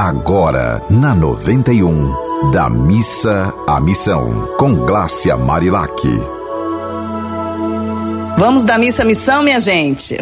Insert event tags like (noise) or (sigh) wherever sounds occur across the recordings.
Agora, na 91, da missa à missão, com Glácia Marilac. Vamos da missa à missão, minha gente?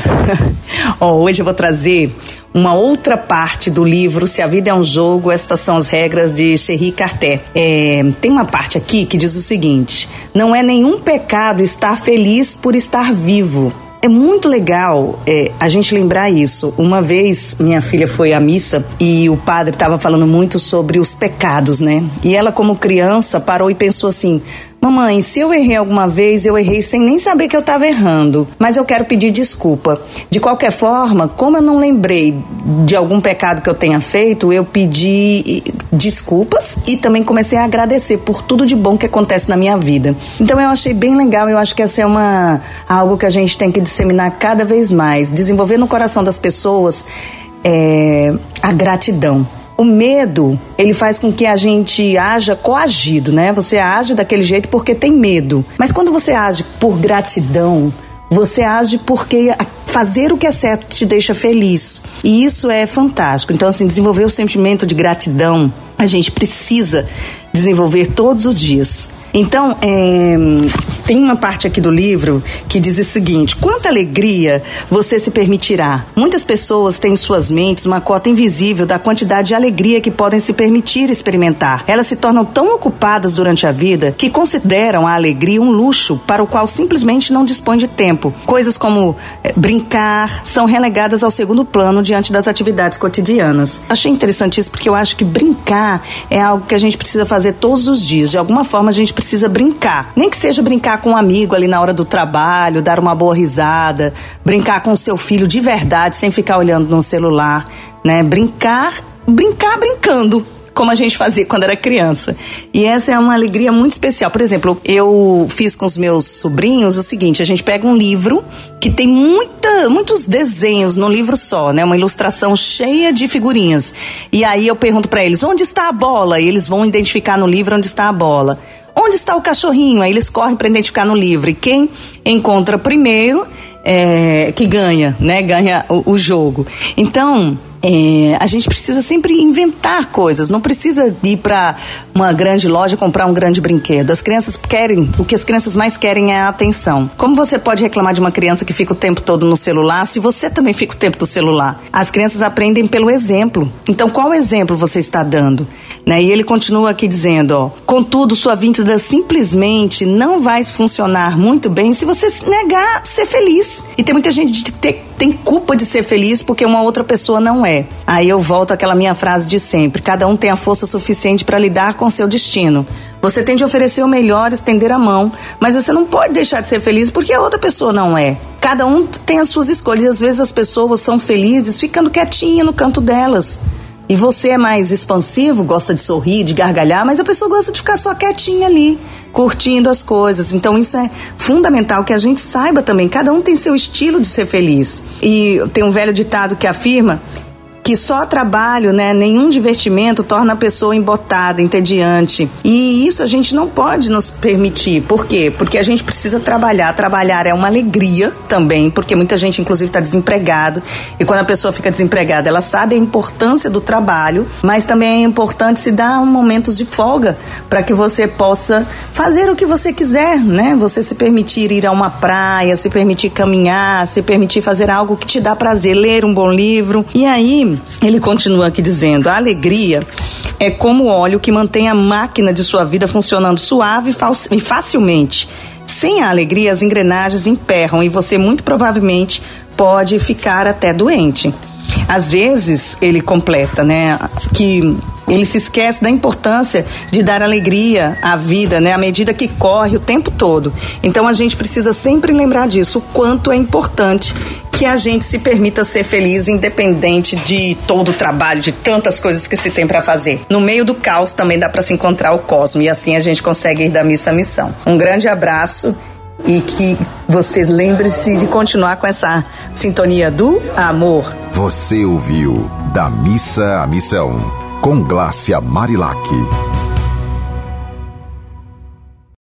(laughs) oh, hoje eu vou trazer uma outra parte do livro Se a Vida é um Jogo, Estas São as Regras de Cherry Carté. É, tem uma parte aqui que diz o seguinte: Não é nenhum pecado estar feliz por estar vivo. É muito legal é, a gente lembrar isso. Uma vez minha filha foi à missa e o padre estava falando muito sobre os pecados, né? E ela, como criança, parou e pensou assim: Mamãe, se eu errei alguma vez, eu errei sem nem saber que eu estava errando, mas eu quero pedir desculpa. De qualquer forma, como eu não lembrei de algum pecado que eu tenha feito, eu pedi desculpas e também comecei a agradecer por tudo de bom que acontece na minha vida. Então eu achei bem legal, eu acho que essa é uma algo que a gente tem que disseminar cada vez mais, desenvolver no coração das pessoas é, a gratidão. O medo, ele faz com que a gente haja coagido, né? Você age daquele jeito porque tem medo. Mas quando você age por gratidão, você age porque fazer o que é certo te deixa feliz. E isso é fantástico. Então, assim, desenvolver o sentimento de gratidão, a gente precisa desenvolver todos os dias. Então, é, tem uma parte aqui do livro que diz o seguinte: quanta alegria você se permitirá? Muitas pessoas têm em suas mentes uma cota invisível da quantidade de alegria que podem se permitir experimentar. Elas se tornam tão ocupadas durante a vida que consideram a alegria um luxo para o qual simplesmente não dispõe de tempo. Coisas como é, brincar são relegadas ao segundo plano diante das atividades cotidianas. Achei interessante isso porque eu acho que brincar é algo que a gente precisa fazer todos os dias. De alguma forma, a gente precisa precisa brincar. Nem que seja brincar com um amigo ali na hora do trabalho, dar uma boa risada, brincar com seu filho de verdade, sem ficar olhando no celular, né? Brincar, brincar brincando como a gente fazia quando era criança. E essa é uma alegria muito especial. Por exemplo, eu fiz com os meus sobrinhos o seguinte: a gente pega um livro que tem muita, muitos desenhos no livro só, né? Uma ilustração cheia de figurinhas. E aí eu pergunto para eles: onde está a bola? E eles vão identificar no livro onde está a bola. Onde está o cachorrinho? Aí eles correm para identificar no livro. E quem encontra primeiro é, que ganha, né? Ganha o, o jogo. Então, é, a gente precisa sempre inventar coisas, não precisa ir para uma grande loja comprar um grande brinquedo. As crianças querem, o que as crianças mais querem é a atenção. Como você pode reclamar de uma criança que fica o tempo todo no celular se você também fica o tempo do celular? As crianças aprendem pelo exemplo. Então, qual exemplo você está dando? Né? E ele continua aqui dizendo: ó, contudo, sua vida simplesmente não vai funcionar muito bem se você negar ser feliz. E tem muita gente que tem culpa de ser feliz porque uma outra pessoa não é. Aí eu volto àquela minha frase de sempre: cada um tem a força suficiente para lidar com seu destino. Você tem de oferecer o melhor, estender a mão, mas você não pode deixar de ser feliz porque a outra pessoa não é. Cada um tem as suas escolhas. Às vezes as pessoas são felizes ficando quietinha no canto delas. E você é mais expansivo, gosta de sorrir, de gargalhar, mas a pessoa gosta de ficar só quietinha ali, curtindo as coisas. Então isso é fundamental que a gente saiba também. Cada um tem seu estilo de ser feliz. E tem um velho ditado que afirma que só trabalho, né, nenhum divertimento torna a pessoa embotada, entediante. E isso a gente não pode nos permitir. Por quê? Porque a gente precisa trabalhar. Trabalhar é uma alegria também, porque muita gente, inclusive, está desempregado. E quando a pessoa fica desempregada, ela sabe a importância do trabalho, mas também é importante se dar momentos de folga para que você possa fazer o que você quiser, né? Você se permitir ir a uma praia, se permitir caminhar, se permitir fazer algo que te dá prazer, ler um bom livro. E aí, ele continua aqui dizendo: a alegria é como o óleo que mantém a máquina de sua vida funcionando suave e facilmente. Sem a alegria, as engrenagens emperram e você muito provavelmente pode ficar até doente. Às vezes, ele completa, né, que ele se esquece da importância de dar alegria à vida, né? À medida que corre o tempo todo. Então a gente precisa sempre lembrar disso, o quanto é importante que a gente se permita ser feliz independente de todo o trabalho, de tantas coisas que se tem para fazer. No meio do caos também dá para se encontrar o cosmo e assim a gente consegue ir da missa à missão. Um grande abraço e que você lembre-se de continuar com essa sintonia do amor. Você ouviu Da Missa à Missão com Glácia Marilac.